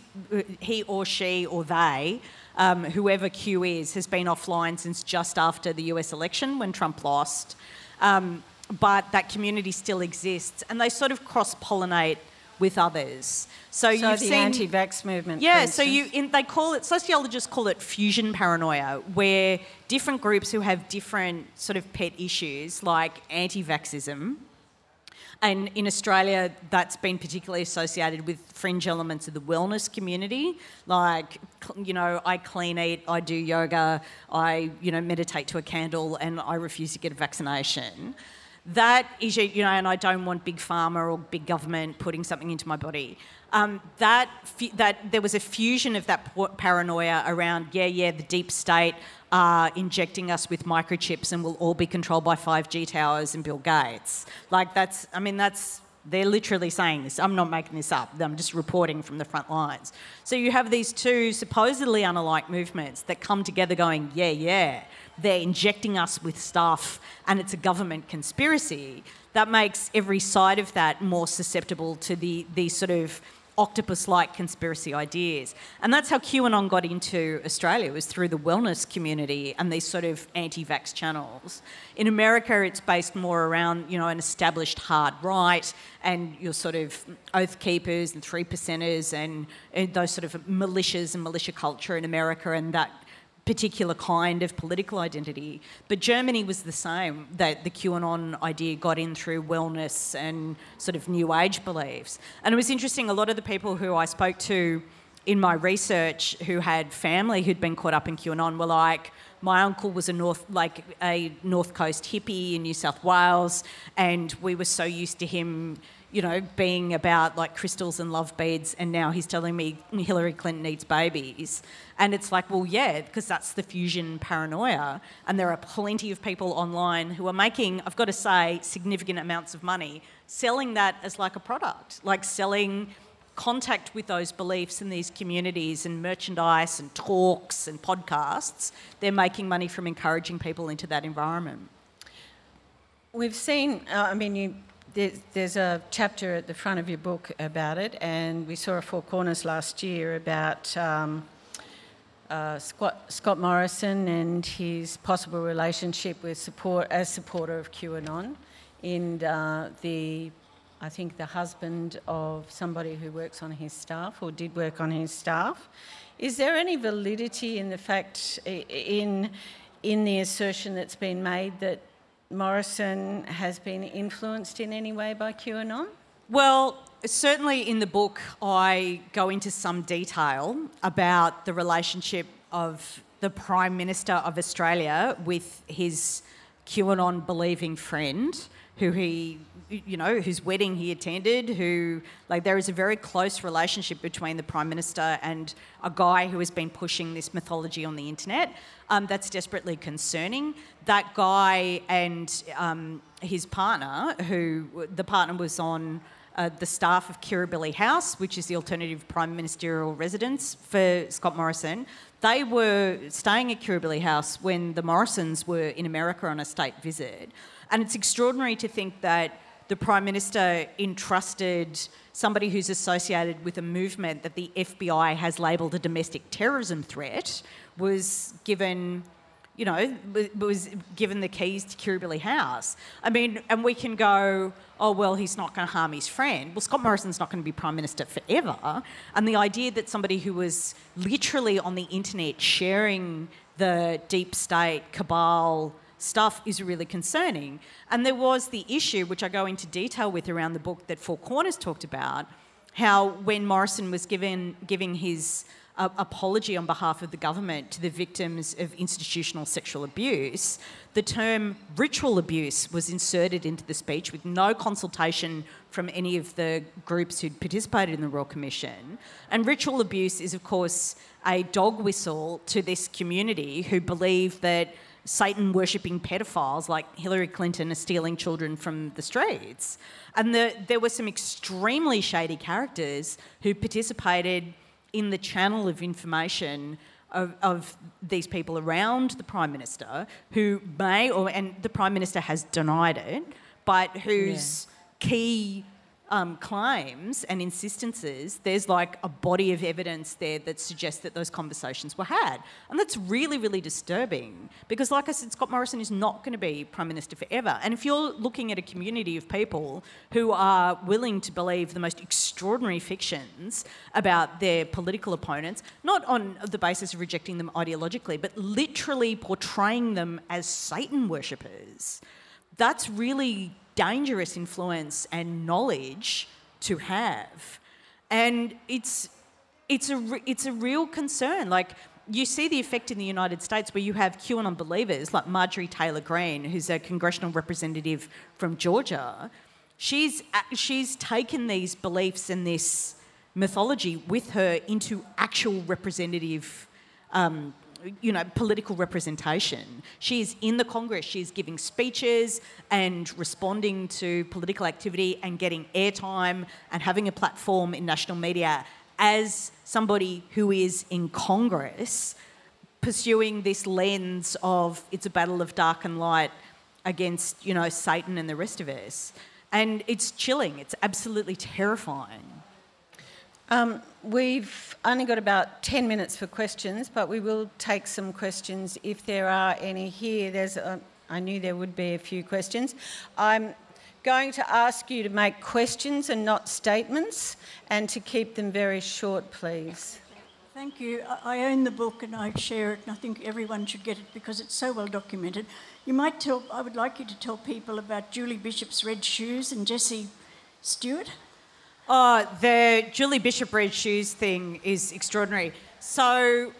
S2: he or she or they, um, whoever Q is, has been offline since just after the US election when Trump lost. Um, but that community still exists, and they sort of cross pollinate with others.
S1: So, so
S2: you've
S1: the
S2: seen
S1: anti-vax movement.
S2: Yeah. So you in, they call it sociologists call it fusion paranoia, where different groups who have different sort of pet issues like anti-vaxism. And in Australia, that's been particularly associated with fringe elements of the wellness community, like you know, I clean eat, I do yoga, I you know meditate to a candle, and I refuse to get a vaccination that is, you know, and I don't want big pharma or big government putting something into my body. Um, that that there was a fusion of that paranoia around, yeah, yeah, the deep state are injecting us with microchips and we'll all be controlled by 5G towers and Bill Gates. Like that's, I mean, that's they're literally saying this. I'm not making this up. I'm just reporting from the front lines. So you have these two supposedly unalike movements that come together going, yeah, yeah they're injecting us with stuff and it's a government conspiracy, that makes every side of that more susceptible to the, these sort of octopus like conspiracy ideas. And that's how QAnon got into Australia, was through the wellness community and these sort of anti vax channels. In America, it's based more around, you know, an established hard right and your sort of oath keepers and three percenters and, and those sort of militias and militia culture in America and that particular kind of political identity. But Germany was the same, that the QAnon idea got in through wellness and sort of new age beliefs. And it was interesting, a lot of the people who I spoke to in my research who had family who'd been caught up in QAnon were like, my uncle was a north like a north coast hippie in New South Wales and we were so used to him you know, being about like crystals and love beads, and now he's telling me Hillary Clinton needs babies. And it's like, well, yeah, because that's the fusion paranoia. And there are plenty of people online who are making, I've got to say, significant amounts of money selling that as like a product, like selling contact with those beliefs in these communities and merchandise and talks and podcasts. They're making money from encouraging people into that environment.
S1: We've seen, uh, I mean, you there's a chapter at the front of your book about it, and we saw a Four Corners last year about um, uh, Scott, Scott, Morrison and his possible relationship with support as supporter of QAnon, in uh, the I think the husband of somebody who works on his staff or did work on his staff. Is there any validity in the fact in in the assertion that's been made that Morrison has been influenced in any way by QAnon?
S2: Well, certainly in the book, I go into some detail about the relationship of the Prime Minister of Australia with his QAnon believing friend, who he you know, whose wedding he attended, who, like, there is a very close relationship between the Prime Minister and a guy who has been pushing this mythology on the internet. Um, that's desperately concerning. That guy and um, his partner, who the partner was on uh, the staff of Kirribilli House, which is the alternative prime ministerial residence for Scott Morrison. They were staying at Kirribilli House when the Morrisons were in America on a state visit. And it's extraordinary to think that the Prime Minister entrusted somebody who's associated with a movement that the FBI has labelled a domestic terrorism threat was given you know, was given the keys to Kirribilli House. I mean, and we can go, oh, well, he's not going to harm his friend. Well, Scott Morrison's not going to be Prime Minister forever. And the idea that somebody who was literally on the internet sharing the deep state cabal stuff is really concerning. And there was the issue, which I go into detail with around the book that Four Corners talked about, how when Morrison was given, giving his uh, apology on behalf of the government to the victims of institutional sexual abuse, the term ritual abuse was inserted into the speech with no consultation from any of the groups who'd participated in the Royal Commission. And ritual abuse is, of course, a dog whistle to this community who believe that Satan worshipping pedophiles like Hillary Clinton are stealing children from the streets. And the, there were some extremely shady characters who participated in the channel of information of, of, these people around the Prime Minister who may, or and the Prime Minister has denied it, but whose yeah. key um, claims and insistences, there's like a body of evidence there that suggests that those conversations were had. And that's really, really disturbing because, like I said, Scott Morrison is not going to be Prime Minister forever. And if you're looking at a community of people who are willing to believe the most extraordinary fictions about their political opponents, not on the basis of rejecting them ideologically, but literally portraying them as Satan worshippers, that's really dangerous influence and knowledge to have. And it's, it's, a, it's a real concern. Like, you see the effect in the United States where you have QAnon believers like Marjorie Taylor Greene, who's a congressional representative from Georgia. She's, she's taken these beliefs and this mythology with her into actual representative um, you know, political representation. She's in the Congress, she's giving speeches and responding to political activity and getting airtime and having a platform in national media as somebody who is in Congress pursuing this lens of it's a battle of dark and light against, you know, Satan and the rest of us. And it's chilling, it's absolutely terrifying.
S1: Um, we've only got about 10 minutes for questions, but we will take some questions if there are any here. There's a, I knew there would be a few questions. I'm going to ask you to make questions and not statements and to keep them very short, please.
S3: Thank you. I own the book and I share it, and I think everyone should get it because it's so well documented. You might tell, I would like you to tell people about Julie Bishop's red shoes and Jessie Stewart.
S2: Oh, the Julie Bishop red shoes thing is extraordinary. So,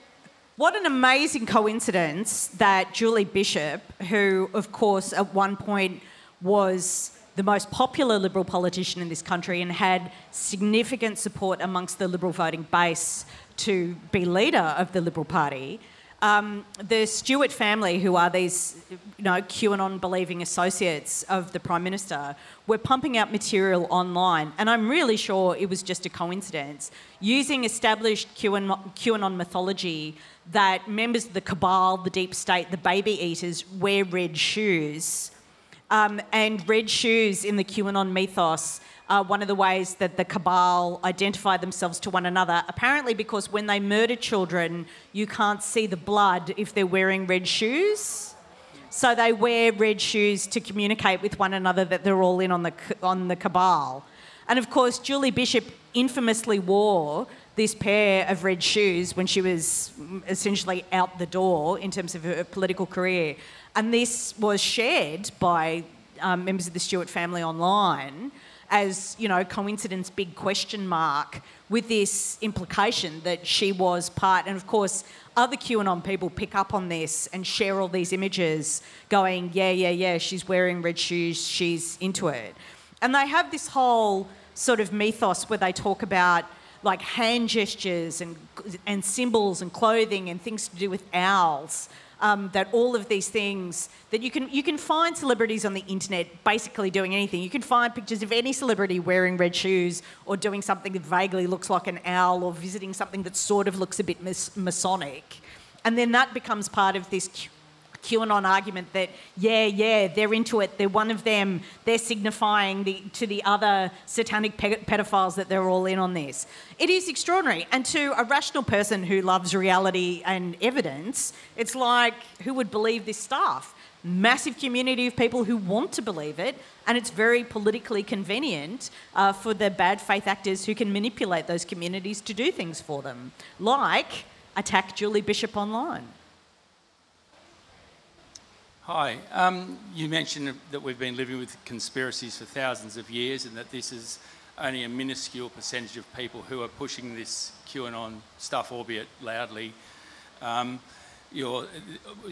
S2: what an amazing coincidence that Julie Bishop, who, of course, at one point was the most popular Liberal politician in this country and had significant support amongst the Liberal voting base to be leader of the Liberal Party, um, the Stewart family, who are these, you know, QAnon believing associates of the Prime Minister, were pumping out material online, and I'm really sure it was just a coincidence, using established QAnon, mythology that members of the cabal, the deep state, the baby eaters wear red shoes. Um, and red shoes in the QAnon mythos uh, one of the ways that the cabal identify themselves to one another. Apparently, because when they murder children, you can't see the blood if they're wearing red shoes. So they wear red shoes to communicate with one another that they're all in on the, on the cabal. And of course, Julie Bishop infamously wore this pair of red shoes when she was essentially out the door in terms of her political career. And this was shared by um, members of the Stewart family online as, you know, coincidence, big question mark, with this implication that she was part. And of course, other QAnon people pick up on this and share all these images, going, yeah, yeah, yeah, she's wearing red shoes, she's into it. And they have this whole sort of mythos where they talk about like hand gestures and, and symbols and clothing and things to do with owls um, that all of these things that you can you can find celebrities on the internet basically doing anything. You can find pictures of any celebrity wearing red shoes or doing something that vaguely looks like an owl or visiting something that sort of looks a bit Masonic, and then that becomes part of this QAnon argument that, yeah, yeah, they're into it, they're one of them, they're signifying the, to the other satanic pedophiles that they're all in on this. It is extraordinary. And to a rational person who loves reality and evidence, it's like, who would believe this stuff? Massive community of people who want to believe it, and it's very politically convenient uh, for the bad faith actors who can manipulate those communities to do things for them, like attack Julie Bishop online.
S4: Hi. Um, you mentioned that we've been living with conspiracies for thousands of years and that this is only a minuscule percentage of people who are pushing this QAnon stuff, albeit loudly. Um, you're,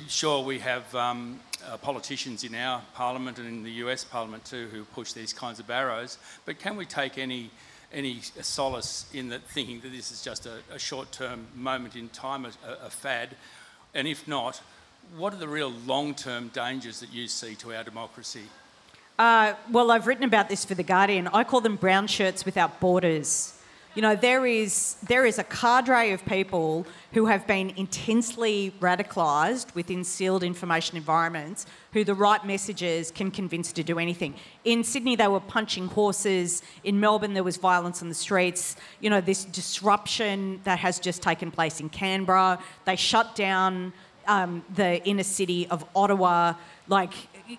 S4: sure, we have um, uh, politicians in our parliament and in the US parliament too who push these kinds of barrows, but can we take any any solace in that thinking that this is just a, a short-term moment in time, a, a, fad, and if not, what are the real long-term dangers that you see to our democracy?
S2: Uh, well, I've written about this for the Guardian. I call them brown shirts without borders. You know, there is, there is a cadre of people who have been intensely radicalised within sealed information environments who the right messages can convince to do anything. In Sydney, they were punching horses. In Melbourne, there was violence on the streets. You know, this disruption that has just taken place in Canberra. They shut down um, the inner city of Ottawa. Like,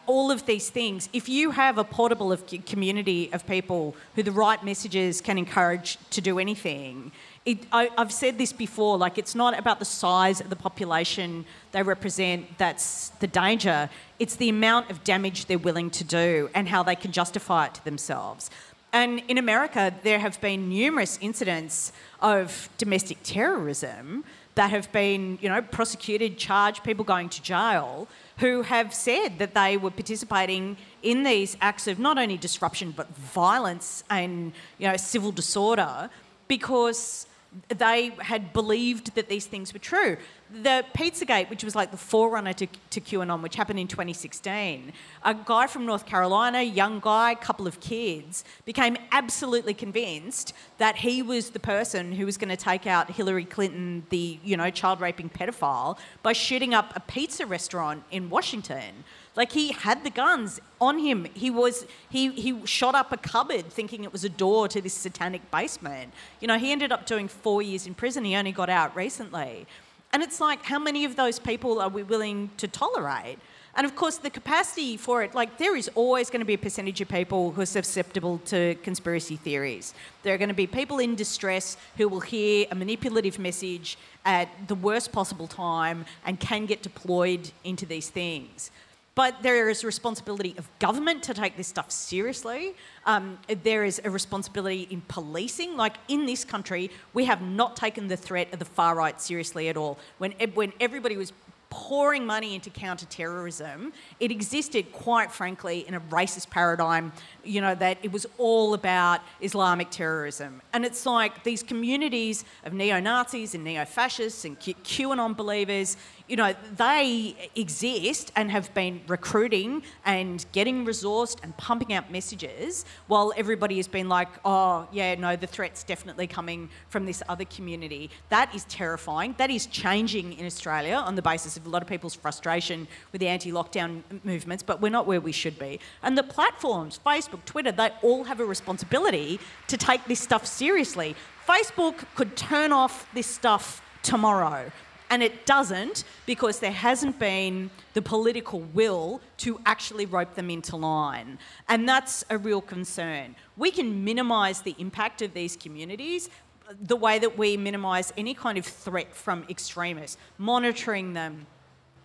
S2: all of these things, if you have a portable of community of people who the right messages can encourage to do anything, it, I, have said this before, like it's not about the size of the population they represent that's the danger, it's the amount of damage they're willing to do and how they can justify it to themselves. And in America, there have been numerous incidents of domestic terrorism that have been, you know, prosecuted, charged, people going to jail who have said that they were participating in these acts of not only disruption but violence and you know civil disorder because they had believed that these things were true. The Pizzagate, which was like the forerunner to, to QAnon, which happened in 2016, a guy from North Carolina, young guy, couple of kids, became absolutely convinced that he was the person who was going to take out Hillary Clinton, the you know child raping pedophile, by shooting up a pizza restaurant in Washington. Like he had the guns on him. He was he he shot up a cupboard thinking it was a door to this satanic basement. You know, he ended up doing 4 years in prison. He only got out recently. And it's like how many of those people are we willing to tolerate? And of course, the capacity for it, like, there is always going to be a percentage of people who are susceptible to conspiracy theories. There are going to be people in distress who will hear a manipulative message at the worst possible time and can get deployed into these things. But there is a responsibility of government to take this stuff seriously. Um, there is a responsibility in policing. Like in this country, we have not taken the threat of the far right seriously at all. When, when everybody was pouring money into counter-terrorism, it existed, quite frankly, in a racist paradigm, you know, that it was all about Islamic terrorism. And it's like these communities of neo-Nazis and neo-fascists and QAnon believers, you know, they exist and have been recruiting and getting resourced and pumping out messages while everybody has been like, oh, yeah, no, the threat's definitely coming from this other community. That is terrifying. That is changing in Australia on the basis of a lot of people's frustration with the anti lockdown movements, but we're not where we should be. And the platforms, Facebook, Twitter, they all have a responsibility to take this stuff seriously. Facebook could turn off this stuff tomorrow. And it doesn't because there hasn't been the political will to actually rope them into line. And that's a real concern. We can minimise the impact of these communities uh, the way that we minimise any kind of threat from extremists, monitoring them,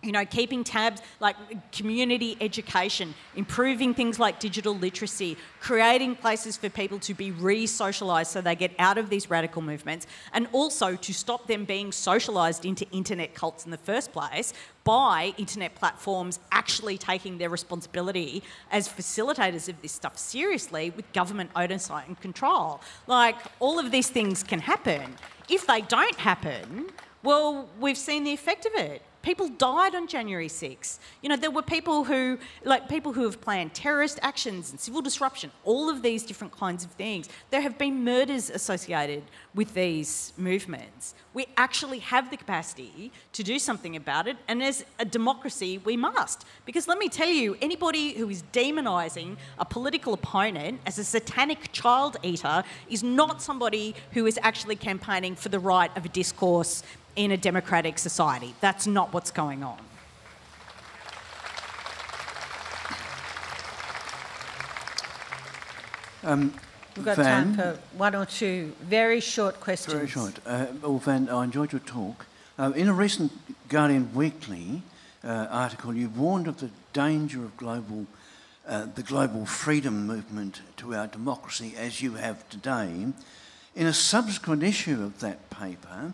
S2: you know, keeping tabs like community education, improving things like digital literacy, creating places for people to be re socialised so they get out of these radical movements, and also to stop them being socialised into internet cults in the first place by internet platforms actually taking their responsibility as facilitators of this stuff seriously with government oversight and control. Like, all of these things can happen. If they don't happen, well, we've seen the effect of it. People died on January 6. You know, there were people who, like people who have planned terrorist actions and civil disruption, all of these different kinds of things. There have been murders associated with these movements. We actually have the capacity to do something about it, and as a democracy, we must. Because let me tell you, anybody who is demonising a political opponent as a satanic child eater is not somebody who is actually campaigning for the right of a discourse in a democratic society. That's not what's going on.
S1: Um, We've got Van, time for one or two very short questions.
S5: Very short. Uh, well, Van, I enjoyed your talk. Uh, in a recent Guardian Weekly uh, article, you warned of the danger of global uh, the global freedom movement to our democracy as you have today. In a subsequent issue of that paper,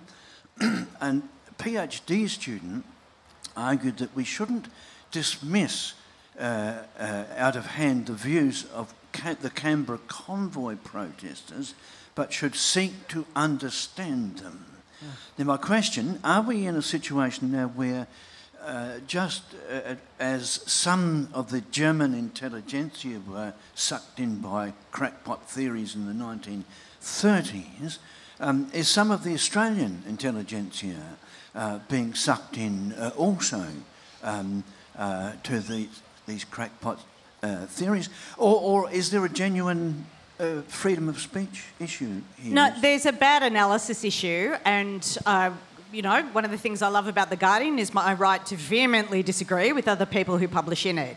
S5: a PhD student argued that we shouldn't dismiss uh, uh, out of hand the views of Ca- the Canberra convoy protesters, but should seek to understand them. Yeah. Now, my question are we in a situation now where uh, just uh, as some of the German intelligentsia were sucked in by crackpot theories in the 1930s, um, is some of the Australian intelligentsia uh, being sucked in uh, also um, uh, to these, these crackpot uh, theories? Or, or, is there a genuine uh, freedom of speech issue here?
S2: No, there's a bad analysis issue, and uh, you know, one of the things I love about The Guardian is my right to vehemently disagree with other people who publish in it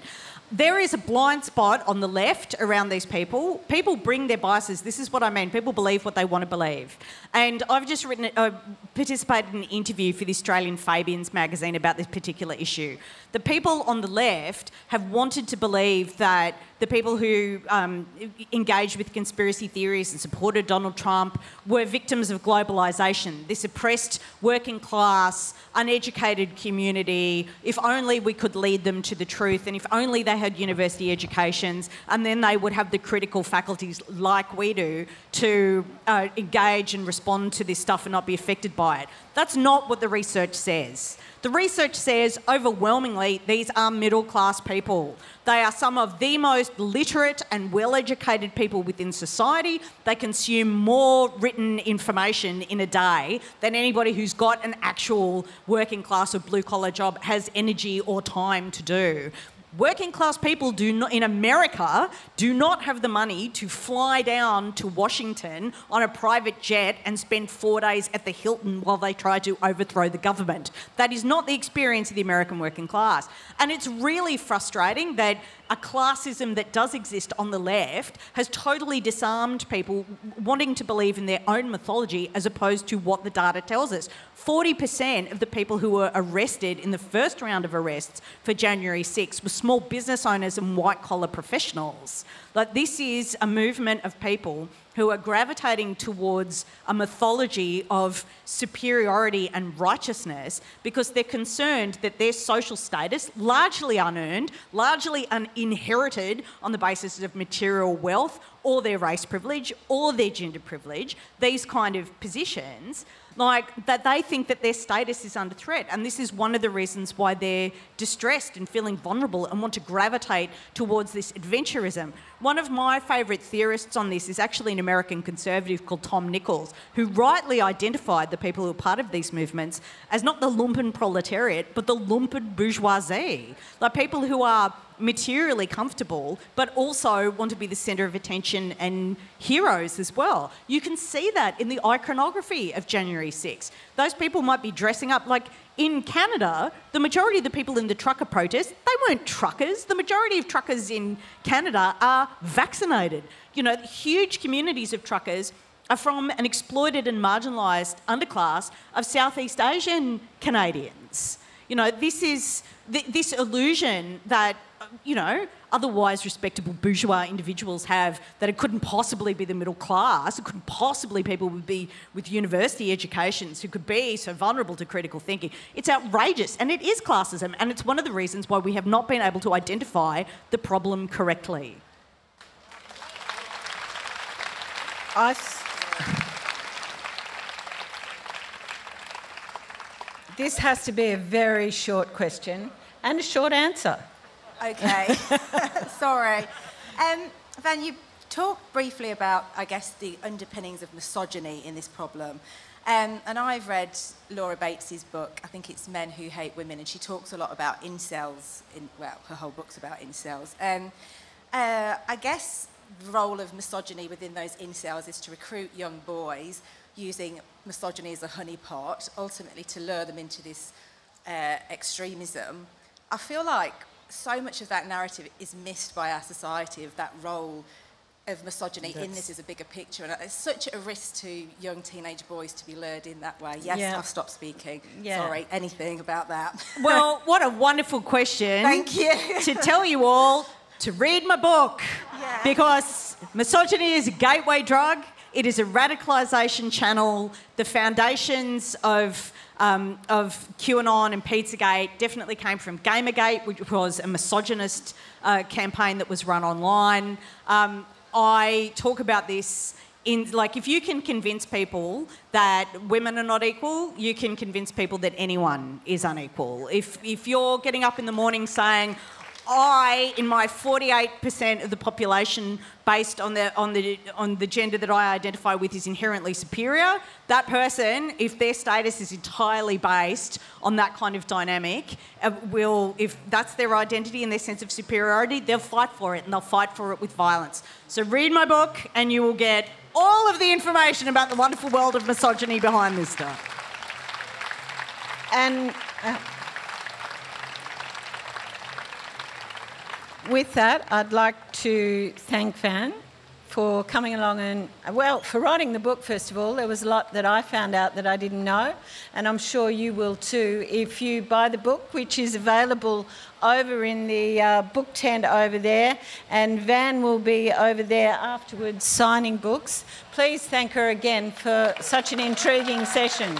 S2: there is a blind spot on the left around these people. People bring their biases. This is what I mean. People believe what they want to believe. And I've just written, uh, participated in an interview for the Australian Fabians magazine about this particular issue. The people on the left have wanted to believe that the people who um, engaged with conspiracy theories and supported Donald Trump were victims of globalisation, this oppressed working class, uneducated community. If only we could lead them to the truth, and if only they had university educations, and then they would have the critical faculties like we do to uh, engage and respond to this stuff and not be affected by it. That's not what the research says. The research says overwhelmingly these are middle class people. They are some of the most literate and well educated people within society. They consume more written information in a day than anybody who's got an actual working class or blue collar job has energy or time to do. Working class people do not, in America do not have the money to fly down to Washington on a private jet and spend four days at the Hilton while they try to overthrow the government. That is not the experience of the American working class. And it's really frustrating that a classism that does exist on the left has totally disarmed people wanting to believe in their own mythology as opposed to what the data tells us. 40% of the people who were arrested in the first round of arrests for January 6 were small business owners and white collar professionals. Like, this is a movement of people who are gravitating towards a mythology of superiority and righteousness because they're concerned that their social status, largely unearned, largely uninherited on the basis of material wealth or their race privilege or their gender privilege, these kind of positions, like that they think that their status is under threat. And this is one of the reasons why they're distressed and feeling vulnerable and want to gravitate towards this adventurism. One of my favourite theorists on this is actually an American conservative called Tom Nichols, who rightly identified the people who are part of these movements as not the lumpen proletariat, but the lumpen bourgeoisie. Like people who are materially comfortable, but also want to be the centre of attention and heroes as well. You can see that in the iconography of January 6. Those people might be dressing up like in Canada, the majority of the people in the trucker protest, they weren't truckers. The majority of truckers in Canada are vaccinated. You know, huge communities of truckers are from an exploited and marginalised underclass of Southeast Asian Canadians. You know, this is th- this illusion that, you know, otherwise respectable bourgeois individuals have that it couldn't possibly be the middle class, it couldn't possibly people would be with university educations who could be so vulnerable to critical thinking. It's outrageous and it is classism and it's one of the reasons why we have not been able to identify the problem correctly.
S1: I This has to be a very short question and a short answer.
S6: Okay, sorry. Um, Van, you talked briefly about, I guess, the underpinnings of misogyny in this problem. Um, and I've read Laura Bates's book, I think it's Men Who Hate Women, and she talks a lot about incels. In, well, her whole book's about incels. Um, uh, I guess the role of misogyny within those incels is to recruit young boys using misogyny as a honeypot, ultimately to lure them into this uh, extremism. I feel like so much of that narrative is missed by our society of that role of misogyny That's... in this is a bigger picture. And it's such a risk to young teenage boys to be lured in that way. Yes, yeah. I've stopped speaking. Yeah. Sorry, anything about that.
S2: Well, what a wonderful question.
S6: Thank you.
S2: to tell you all to read my book
S6: Yeah.
S2: because misogyny is a gateway drug. It is a radicalisation channel. The foundations of um, of QAnon and Pizzagate definitely came from Gamergate, which was a misogynist uh, campaign that was run online. Um, I talk about this in like if you can convince people that women are not equal, you can convince people that anyone is unequal. If if you're getting up in the morning saying, I, in my 48% of the population, based on the, on, the, on the gender that I identify with, is inherently superior, that person, if their status is entirely based on that kind of dynamic, uh, will, if that's their identity and their sense of superiority, they'll fight for it and they'll fight for it with violence. So read my book and you will get all of the information about the wonderful world of misogyny behind this stuff.
S1: And uh, with that, I'd like to thank Van for coming along and, well, for writing the book, first of all. There was a lot that I found out that I didn't know, and I'm sure you will too if you buy the book, which is available over in the uh, book tent over there, and Van will be over there afterwards signing books. Please thank her again for such an intriguing session.